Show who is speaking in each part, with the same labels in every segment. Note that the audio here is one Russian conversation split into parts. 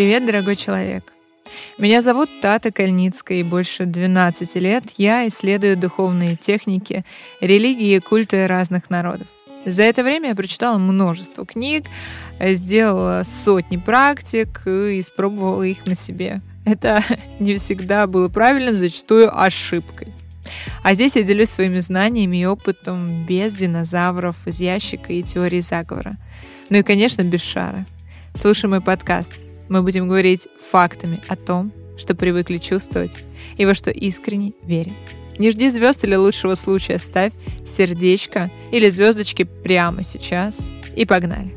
Speaker 1: Привет, дорогой человек! Меня зовут Тата Кальницкая, и больше 12 лет я исследую духовные техники, религии и культы разных народов. За это время я прочитала множество книг, сделала сотни практик и испробовала их на себе. Это не всегда было правильным, зачастую ошибкой. А здесь я делюсь своими знаниями и опытом без динозавров из ящика и теории заговора. Ну и, конечно, без шара. Слушай мой подкаст – мы будем говорить фактами о том, что привыкли чувствовать и во что искренне верим. Не жди звезд или лучшего случая, ставь сердечко или звездочки прямо сейчас и погнали.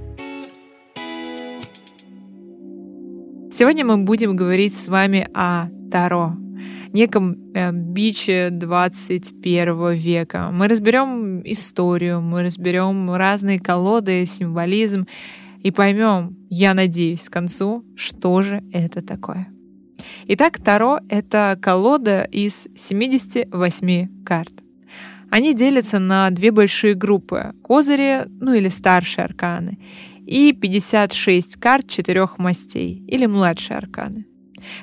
Speaker 1: Сегодня мы будем говорить с вами о Таро, неком э, биче 21 века. Мы разберем историю, мы разберем разные колоды, символизм и поймем, я надеюсь, к концу, что же это такое. Итак, Таро — это колода из 78 карт. Они делятся на две большие группы — козыри, ну или старшие арканы, и 56 карт четырех мастей, или младшие арканы.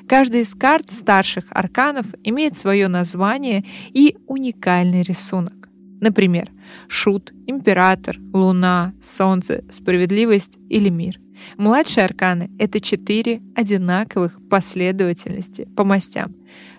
Speaker 1: Каждая из карт старших арканов имеет свое название и уникальный рисунок. Например, шут, император, луна, солнце, справедливость или мир. Младшие арканы — это четыре одинаковых последовательности по мастям.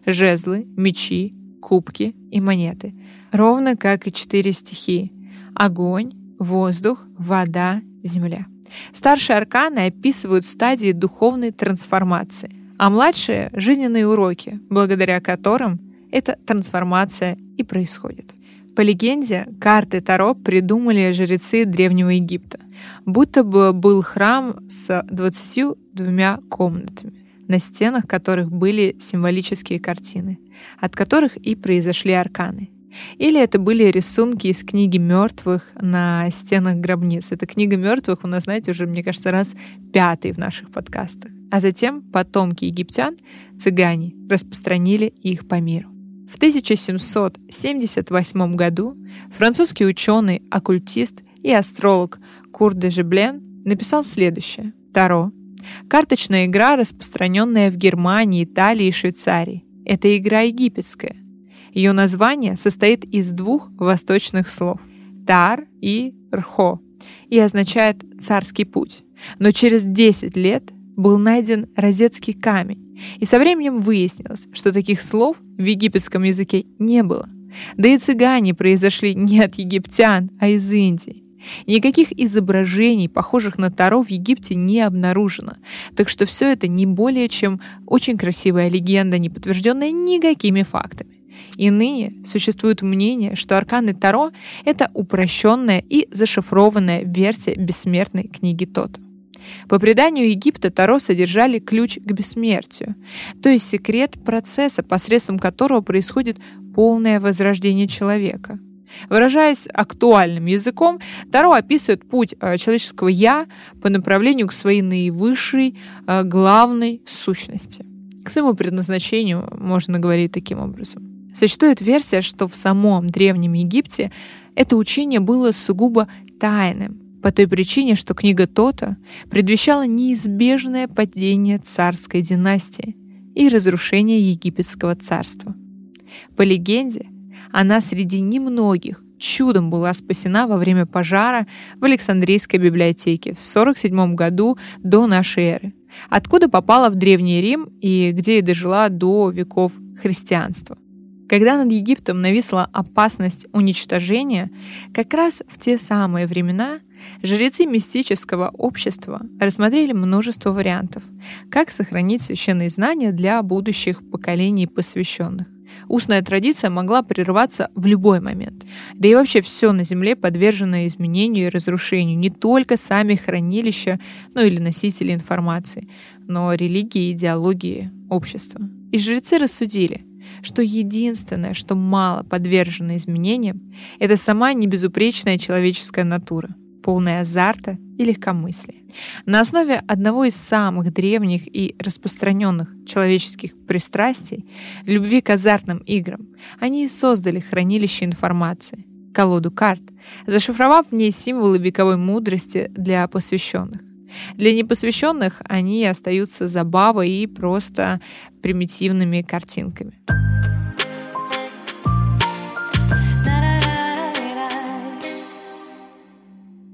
Speaker 1: Жезлы, мечи, кубки и монеты. Ровно как и четыре стихии. Огонь, воздух, вода, земля. Старшие арканы описывают стадии духовной трансформации, а младшие — жизненные уроки, благодаря которым эта трансформация и происходит. По легенде, карты Таро придумали жрецы Древнего Египта, будто бы был храм с 22 комнатами, на стенах которых были символические картины, от которых и произошли арканы. Или это были рисунки из книги мертвых на стенах гробниц. Эта книга мертвых у нас, знаете, уже, мне кажется, раз пятый в наших подкастах. А затем потомки египтян, цыгане, распространили их по миру. В 1778 году французский ученый, оккультист и астролог Кур де Жеблен написал следующее. Таро — карточная игра, распространенная в Германии, Италии и Швейцарии. Это игра египетская. Ее название состоит из двух восточных слов — «тар» и «рхо» и означает «царский путь». Но через 10 лет был найден розетский камень, и со временем выяснилось, что таких слов в египетском языке не было. Да и цыгане произошли не от египтян, а из Индии. Никаких изображений, похожих на Таро, в Египте не обнаружено. Так что все это не более чем очень красивая легенда, не подтвержденная никакими фактами. И ныне существует мнение, что арканы Таро — это упрощенная и зашифрованная версия бессмертной книги Тота. По преданию Египта Таро содержали ключ к бессмертию, то есть секрет процесса, посредством которого происходит полное возрождение человека. Выражаясь актуальным языком, Таро описывает путь э, человеческого «я» по направлению к своей наивысшей, э, главной сущности. К своему предназначению можно говорить таким образом. Существует версия, что в самом Древнем Египте это учение было сугубо тайным, по той причине, что книга Тота предвещала неизбежное падение царской династии и разрушение египетского царства. По легенде, она среди немногих чудом была спасена во время пожара в Александрийской библиотеке в 47 году до нашей эры, откуда попала в Древний Рим и где и дожила до веков христианства. Когда над Египтом нависла опасность уничтожения, как раз в те самые времена жрецы мистического общества рассмотрели множество вариантов, как сохранить священные знания для будущих поколений посвященных. Устная традиция могла прерываться в любой момент. Да и вообще все на Земле подвержено изменению и разрушению. Не только сами хранилища, ну или носители информации, но религии, идеологии, общества. И жрецы рассудили – что единственное, что мало подвержено изменениям, это сама небезупречная человеческая натура, полная азарта и легкомыслия. На основе одного из самых древних и распространенных человеческих пристрастий — любви к азартным играм, они создали хранилище информации, колоду карт, зашифровав в ней символы вековой мудрости для посвященных. Для непосвященных они остаются забавой и просто примитивными картинками.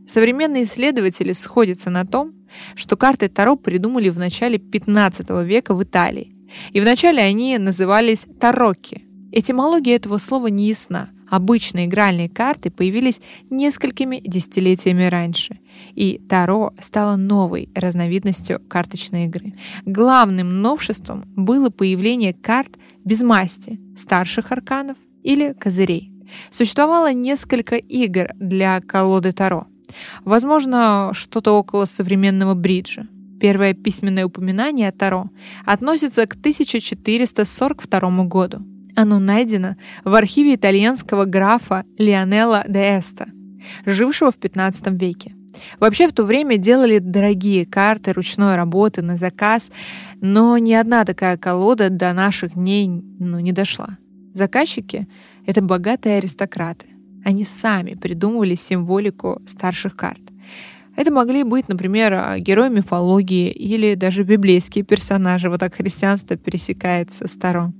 Speaker 1: Современные исследователи сходятся на том, что карты Таро придумали в начале 15 века в Италии. И вначале они назывались тарокки. Этимология этого слова не ясна. Обычные игральные карты появились несколькими десятилетиями раньше, и Таро стало новой разновидностью карточной игры. Главным новшеством было появление карт без масти, старших арканов или козырей. Существовало несколько игр для колоды Таро — Возможно, что-то около современного бриджа. Первое письменное упоминание о Таро относится к 1442 году. Оно найдено в архиве итальянского графа Лионелла де Эста, жившего в 15 веке. Вообще в то время делали дорогие карты ручной работы на заказ, но ни одна такая колода до наших дней ну, не дошла. Заказчики — это богатые аристократы. Они сами придумывали символику старших карт. Это могли быть, например, герои мифологии или даже библейские персонажи. Вот так христианство пересекается с Таро.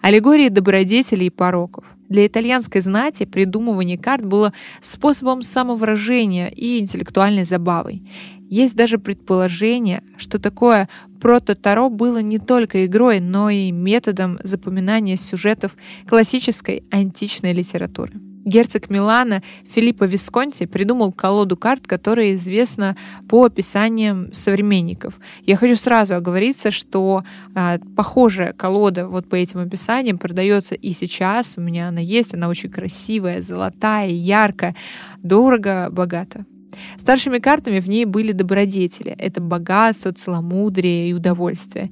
Speaker 1: Аллегории добродетелей и пороков. Для итальянской знати придумывание карт было способом самовыражения и интеллектуальной забавой. Есть даже предположение, что такое прото-таро было не только игрой, но и методом запоминания сюжетов классической античной литературы. Герцог Милана Филиппо Висконти придумал колоду карт, которая известна по описаниям современников. Я хочу сразу оговориться, что а, похожая колода вот по этим описаниям продается и сейчас. У меня она есть, она очень красивая, золотая, яркая, дорого, богато. Старшими картами в ней были добродетели. Это богатство, целомудрие и удовольствие,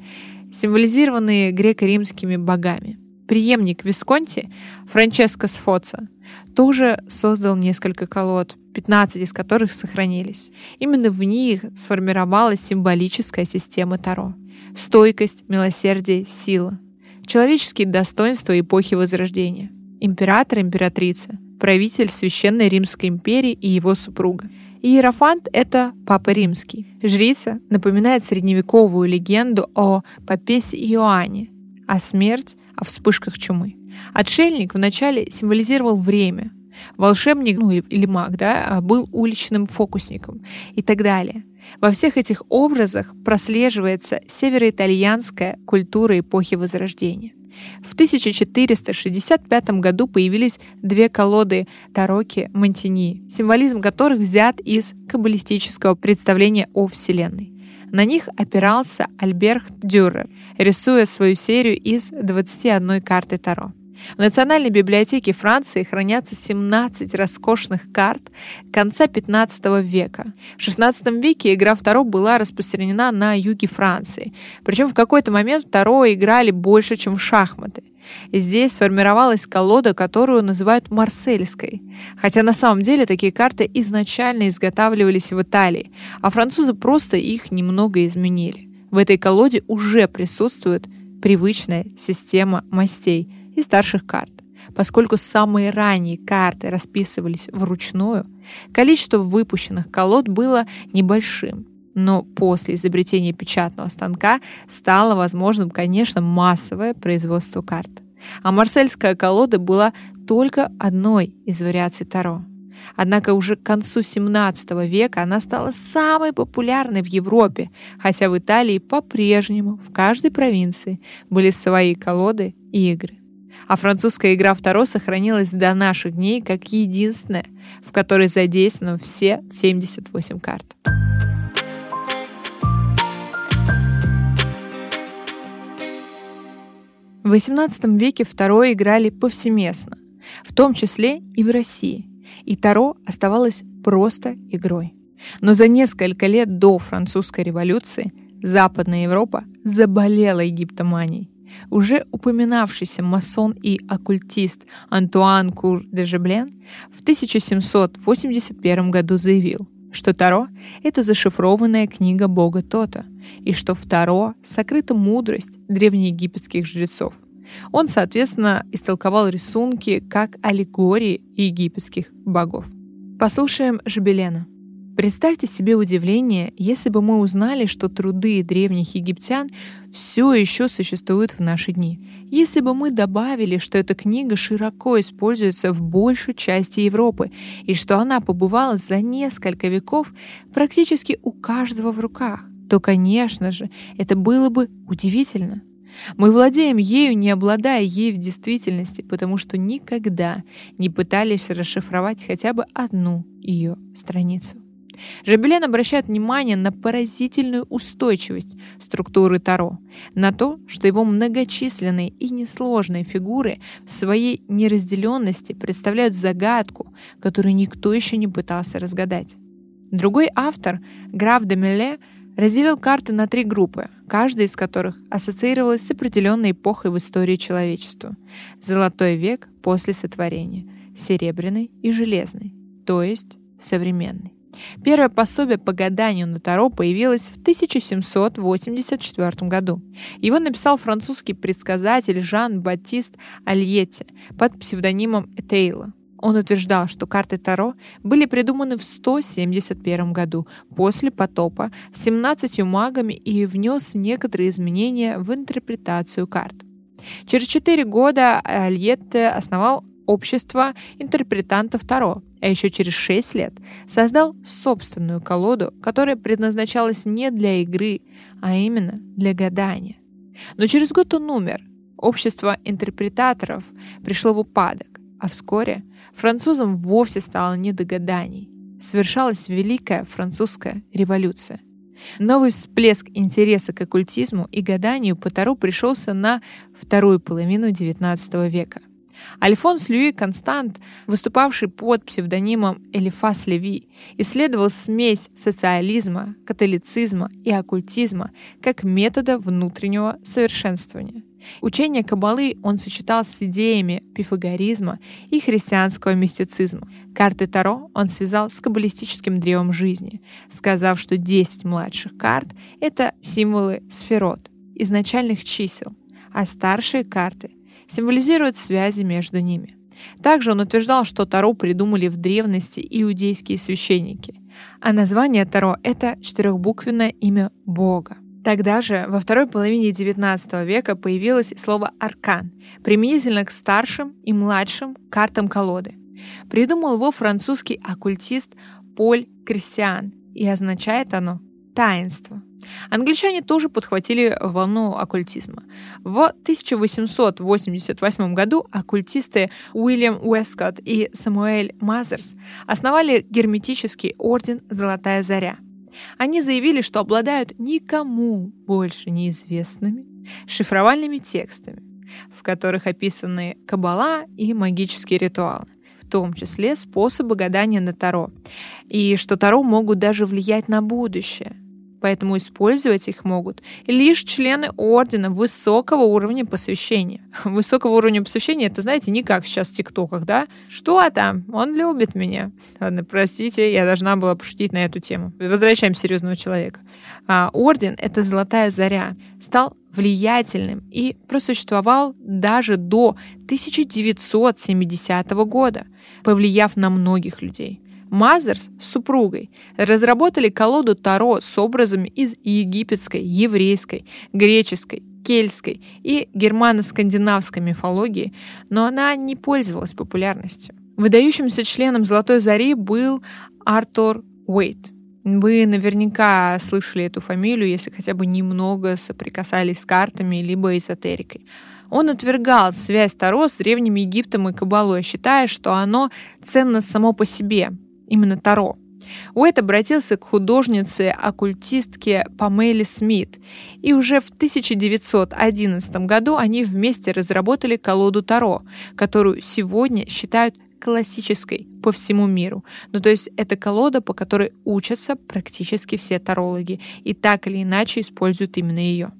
Speaker 1: символизированные греко-римскими богами. Преемник Висконти, Франческо Сфоца, тоже создал несколько колод, 15 из которых сохранились. Именно в них сформировалась символическая система Таро. Стойкость, милосердие, сила. Человеческие достоинства эпохи Возрождения. Император, императрица, правитель Священной Римской империи и его супруга. Иерофант — это Папа Римский. Жрица напоминает средневековую легенду о Папесе Иоанне, а смерть — о вспышках чумы. Отшельник вначале символизировал время. Волшебник, ну или маг, да, а, был уличным фокусником и так далее. Во всех этих образах прослеживается североитальянская культура эпохи Возрождения. В 1465 году появились две колоды Тароки Монтини, символизм которых взят из каббалистического представления о Вселенной. На них опирался Альберт Дюрер, рисуя свою серию из 21 карты Таро. В Национальной библиотеке Франции хранятся 17 роскошных карт конца 15 века. В 16 веке игра в Таро была распространена на юге Франции. Причем в какой-то момент в Таро играли больше, чем в шахматы. И здесь сформировалась колода, которую называют марсельской. Хотя на самом деле такие карты изначально изготавливались в Италии, а французы просто их немного изменили. В этой колоде уже присутствует привычная система мастей – и старших карт. Поскольку самые ранние карты расписывались вручную, количество выпущенных колод было небольшим. Но после изобретения печатного станка стало возможным, конечно, массовое производство карт. А марсельская колода была только одной из вариаций Таро. Однако уже к концу 17 века она стала самой популярной в Европе, хотя в Италии по-прежнему в каждой провинции были свои колоды и игры а французская игра в Таро сохранилась до наших дней как единственная, в которой задействованы все 78 карт. В XVIII веке в Таро играли повсеместно, в том числе и в России, и Таро оставалось просто игрой. Но за несколько лет до французской революции Западная Европа заболела египтоманией. Уже упоминавшийся масон и оккультист Антуан Кур де Жеблен в 1781 году заявил, что Таро — это зашифрованная книга бога Тота, и что в Таро сокрыта мудрость древнеегипетских жрецов. Он, соответственно, истолковал рисунки как аллегории египетских богов. Послушаем Жебелена. Представьте себе удивление, если бы мы узнали, что труды древних египтян все еще существуют в наши дни. Если бы мы добавили, что эта книга широко используется в большей части Европы и что она побывала за несколько веков практически у каждого в руках, то, конечно же, это было бы удивительно. Мы владеем ею, не обладая ей в действительности, потому что никогда не пытались расшифровать хотя бы одну ее страницу. Жабелен обращает внимание на поразительную устойчивость структуры Таро, на то, что его многочисленные и несложные фигуры в своей неразделенности представляют загадку, которую никто еще не пытался разгадать. Другой автор, граф де Меле, разделил карты на три группы, каждая из которых ассоциировалась с определенной эпохой в истории человечества. Золотой век после сотворения, серебряный и железный, то есть современный. Первое пособие по гаданию на Таро появилось в 1784 году. Его написал французский предсказатель Жан-Батист Альетти под псевдонимом Этейла. Он утверждал, что карты Таро были придуманы в 171 году после потопа 17 магами и внес некоторые изменения в интерпретацию карт. Через четыре года Альетте основал общество интерпретантов Таро, а еще через шесть лет создал собственную колоду, которая предназначалась не для игры, а именно для гадания. Но через год он умер. Общество интерпретаторов пришло в упадок, а вскоре французам вовсе стало не до гаданий. Совершалась Великая Французская революция. Новый всплеск интереса к оккультизму и гаданию по Таро пришелся на вторую половину XIX века. Альфонс Люи Констант, выступавший под псевдонимом Элифас Леви, исследовал смесь социализма, католицизма и оккультизма как метода внутреннего совершенствования. Учение Каббалы он сочетал с идеями пифагоризма и христианского мистицизма. Карты Таро он связал с каббалистическим древом жизни, сказав, что 10 младших карт — это символы сферот, изначальных чисел, а старшие карты символизирует связи между ними. Также он утверждал, что Таро придумали в древности иудейские священники, а название Таро — это четырехбуквенное имя Бога. Тогда же, во второй половине XIX века, появилось слово «аркан», применительно к старшим и младшим картам колоды. Придумал его французский оккультист Поль Кристиан, и означает оно «таинство». Англичане тоже подхватили волну оккультизма. В 1888 году оккультисты Уильям Уэскотт и Самуэль Мазерс основали герметический орден «Золотая заря». Они заявили, что обладают никому больше неизвестными шифровальными текстами, в которых описаны кабала и магические ритуалы том числе способы гадания на Таро, и что Таро могут даже влиять на будущее поэтому использовать их могут лишь члены ордена высокого уровня посвящения. Высокого уровня посвящения, это, знаете, не как сейчас в ТикТоках, да? Что там? Он любит меня. Ладно, простите, я должна была пошутить на эту тему. Возвращаем серьезного человека. А, орден — это золотая заря. Стал влиятельным и просуществовал даже до 1970 года, повлияв на многих людей. Мазерс с супругой разработали колоду Таро с образами из египетской, еврейской, греческой, кельтской и германо-скандинавской мифологии, но она не пользовалась популярностью. Выдающимся членом «Золотой зари» был Артур Уэйт. Вы наверняка слышали эту фамилию, если хотя бы немного соприкасались с картами либо эзотерикой. Он отвергал связь Таро с Древним Египтом и Кабалой, считая, что оно ценно само по себе, именно Таро. Уэйт обратился к художнице-оккультистке Памеле Смит, и уже в 1911 году они вместе разработали колоду Таро, которую сегодня считают классической по всему миру. Ну, то есть это колода, по которой учатся практически все тарологи и так или иначе используют именно ее.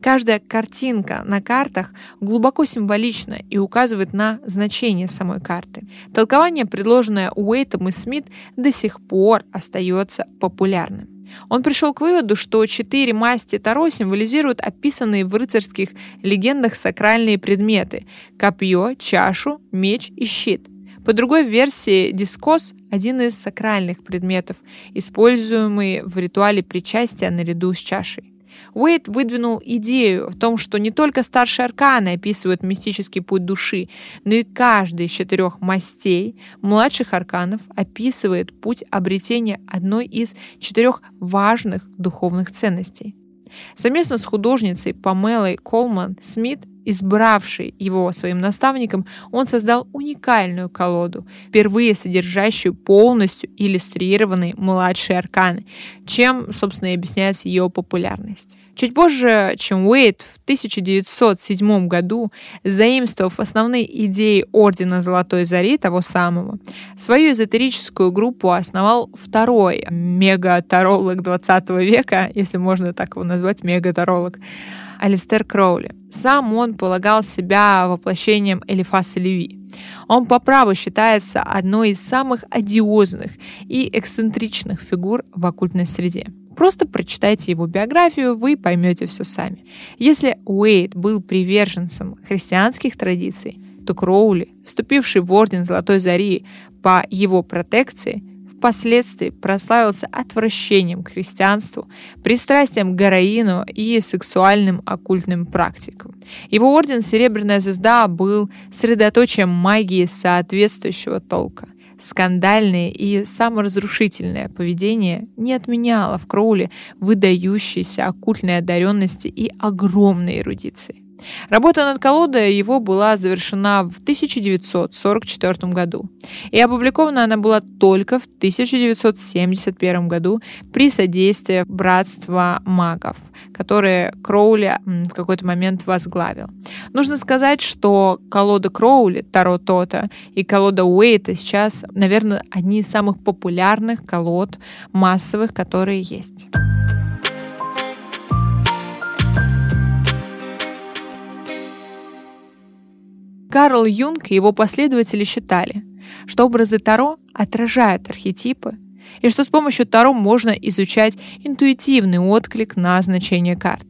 Speaker 1: Каждая картинка на картах глубоко символична и указывает на значение самой карты. Толкование, предложенное Уэйтом и Смит, до сих пор остается популярным. Он пришел к выводу, что четыре масти Таро символизируют описанные в рыцарских легендах сакральные предметы – копье, чашу, меч и щит. По другой версии, дискос – один из сакральных предметов, используемый в ритуале причастия наряду с чашей. Уэйт выдвинул идею в том, что не только старшие арканы описывают мистический путь души, но и каждый из четырех мастей младших арканов описывает путь обретения одной из четырех важных духовных ценностей. Совместно с художницей Памелой Колман Смит избравший его своим наставником, он создал уникальную колоду, впервые содержащую полностью иллюстрированные младшие арканы, чем, собственно, и объясняется ее популярность. Чуть позже, чем Уэйт, в 1907 году, заимствовав основные идеи Ордена Золотой Зари, того самого, свою эзотерическую группу основал второй мегатаролог 20 века, если можно так его назвать, мегатаролог, Алистер Кроули. Сам он полагал себя воплощением Элифаса Леви. Он по праву считается одной из самых одиозных и эксцентричных фигур в оккультной среде. Просто прочитайте его биографию, вы поймете все сами. Если Уэйд был приверженцем христианских традиций, то Кроули, вступивший в Орден Золотой Зари по его протекции, впоследствии прославился отвращением к христианству, пристрастием к героину и сексуальным оккультным практикам. Его орден «Серебряная звезда» был средоточием магии соответствующего толка. Скандальное и саморазрушительное поведение не отменяло в Кроуле выдающейся оккультной одаренности и огромной эрудиции. Работа над колодой его была завершена в 1944 году, и опубликована она была только в 1971 году при содействии Братства магов, которое Кроули в какой-то момент возглавил. Нужно сказать, что колода Кроули, Таро Тота и колода Уэйта сейчас, наверное, одни из самых популярных колод массовых, которые есть. Карл Юнг и его последователи считали, что образы Таро отражают архетипы, и что с помощью Таро можно изучать интуитивный отклик на значение карт.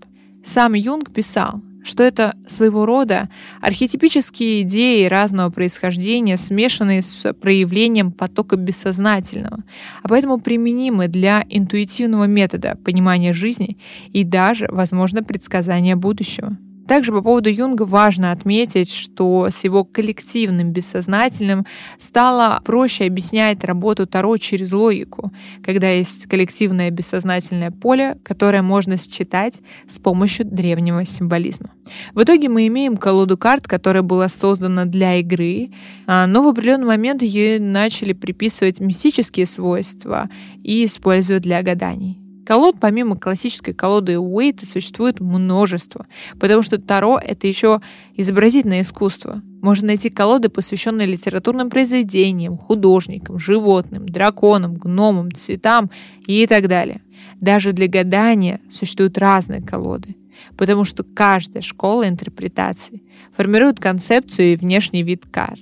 Speaker 1: Сам Юнг писал, что это своего рода архетипические идеи разного происхождения, смешанные с проявлением потока бессознательного, а поэтому применимы для интуитивного метода понимания жизни и даже, возможно, предсказания будущего. Также по поводу Юнга важно отметить, что с его коллективным бессознательным стало проще объяснять работу Таро через логику, когда есть коллективное бессознательное поле, которое можно считать с помощью древнего символизма. В итоге мы имеем колоду карт, которая была создана для игры, а, но в определенный момент ее начали приписывать мистические свойства и использовать для гаданий. Колод, помимо классической колоды Уэйта, существует множество, потому что Таро — это еще изобразительное искусство. Можно найти колоды, посвященные литературным произведениям, художникам, животным, драконам, гномам, цветам и так далее. Даже для гадания существуют разные колоды, потому что каждая школа интерпретации формирует концепцию и внешний вид карт.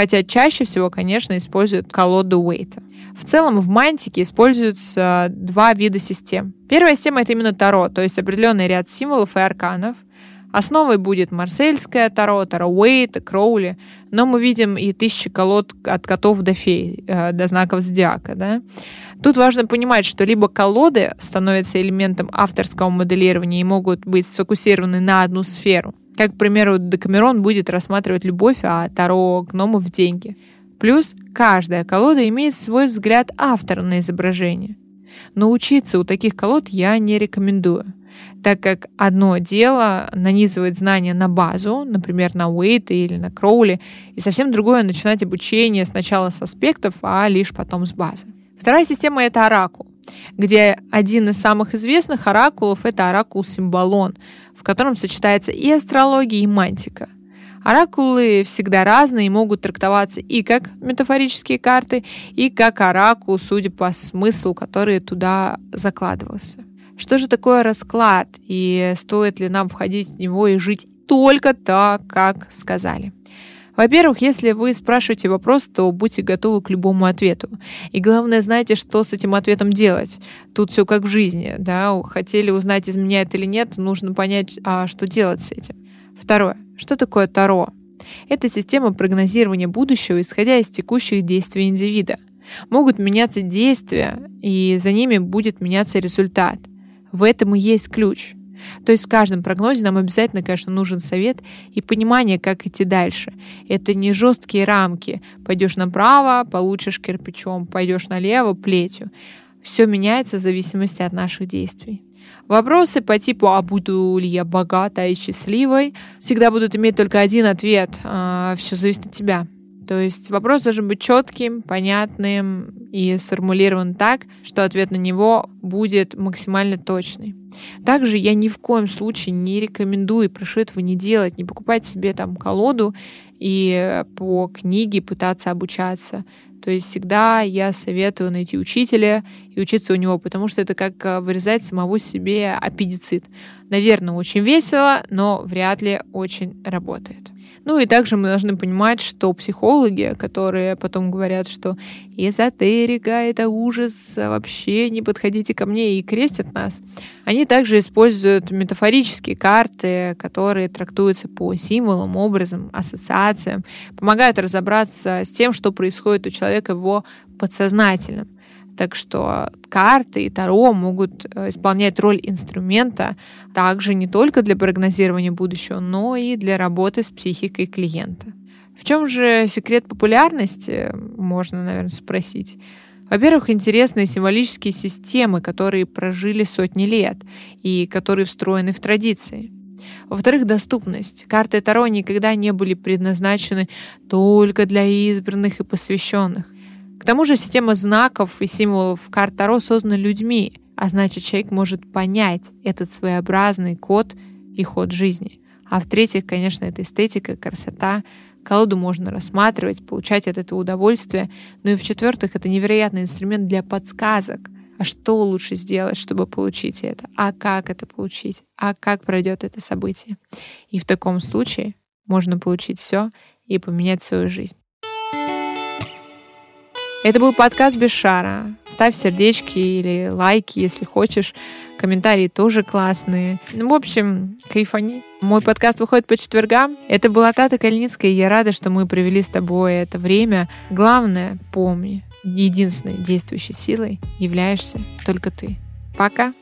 Speaker 1: Хотя чаще всего, конечно, используют колоду Уэйта. В целом в мантике используются два вида систем. Первая система — это именно Таро, то есть определенный ряд символов и арканов. Основой будет марсельское Таро, Таро Уэйта, Кроули, но мы видим и тысячи колод от котов до фей, э, до знаков зодиака. Да? Тут важно понимать, что либо колоды становятся элементом авторского моделирования и могут быть сфокусированы на одну сферу, как, к примеру, Декамерон будет рассматривать любовь, а Таро гномов — деньги. Плюс каждая колода имеет свой взгляд автора на изображение. Но учиться у таких колод я не рекомендую, так как одно дело нанизывать знания на базу, например, на Уэйта или на Кроули, и совсем другое начинать обучение сначала с аспектов, а лишь потом с базы. Вторая система — это оракул, где один из самых известных оракулов — это оракул Симбалон, в котором сочетается и астрология, и мантика — Оракулы всегда разные и могут трактоваться и как метафорические карты, и как оракул, судя по смыслу, который туда закладывался. Что же такое расклад, и стоит ли нам входить в него и жить только так, как сказали? Во-первых, если вы спрашиваете вопрос, то будьте готовы к любому ответу. И главное, знайте, что с этим ответом делать. Тут все как в жизни. Да? Хотели узнать, изменяет или нет, нужно понять, а что делать с этим. Второе. Что такое Таро? Это система прогнозирования будущего, исходя из текущих действий индивида. Могут меняться действия, и за ними будет меняться результат. В этом и есть ключ. То есть в каждом прогнозе нам обязательно, конечно, нужен совет и понимание, как идти дальше. Это не жесткие рамки. Пойдешь направо, получишь кирпичом, пойдешь налево, плетью. Все меняется в зависимости от наших действий. Вопросы по типу «А буду ли я богатой и счастливой?» всегда будут иметь только один ответ. А, Все зависит от тебя. То есть вопрос должен быть четким, понятным и сформулирован так, что ответ на него будет максимально точный. Также я ни в коем случае не рекомендую прошу этого не делать, не покупать себе там колоду и по книге пытаться обучаться. То есть всегда я советую найти учителя и учиться у него, потому что это как э, вырезать самого себе аппендицит. Наверное, очень весело, но вряд ли очень работает. Ну и также мы должны понимать, что психологи, которые потом говорят, что эзотерика — это ужас, вообще не подходите ко мне и крестят нас, они также используют метафорические карты, которые трактуются по символам, образам, ассоциациям, помогают разобраться с тем, что происходит у человека в его подсознательном. Так что карты и Таро могут э, исполнять роль инструмента также не только для прогнозирования будущего, но и для работы с психикой клиента. В чем же секрет популярности, можно, наверное, спросить. Во-первых, интересные символические системы, которые прожили сотни лет и которые встроены в традиции. Во-вторых, доступность. Карты Таро никогда не были предназначены только для избранных и посвященных. К тому же система знаков и символов карт Таро создана людьми, а значит человек может понять этот своеобразный код и ход жизни. А в-третьих, конечно, это эстетика, красота. Колоду можно рассматривать, получать от этого удовольствие. Ну и в-четвертых, это невероятный инструмент для подсказок. А что лучше сделать, чтобы получить это? А как это получить? А как пройдет это событие? И в таком случае можно получить все и поменять свою жизнь. Это был подкаст без шара. Ставь сердечки или лайки, если хочешь. Комментарии тоже классные. Ну, в общем, кайфани. Мой подкаст выходит по четвергам. Это была Тата Кальницкая, и я рада, что мы провели с тобой это время. Главное, помни, единственной действующей силой являешься только ты. Пока!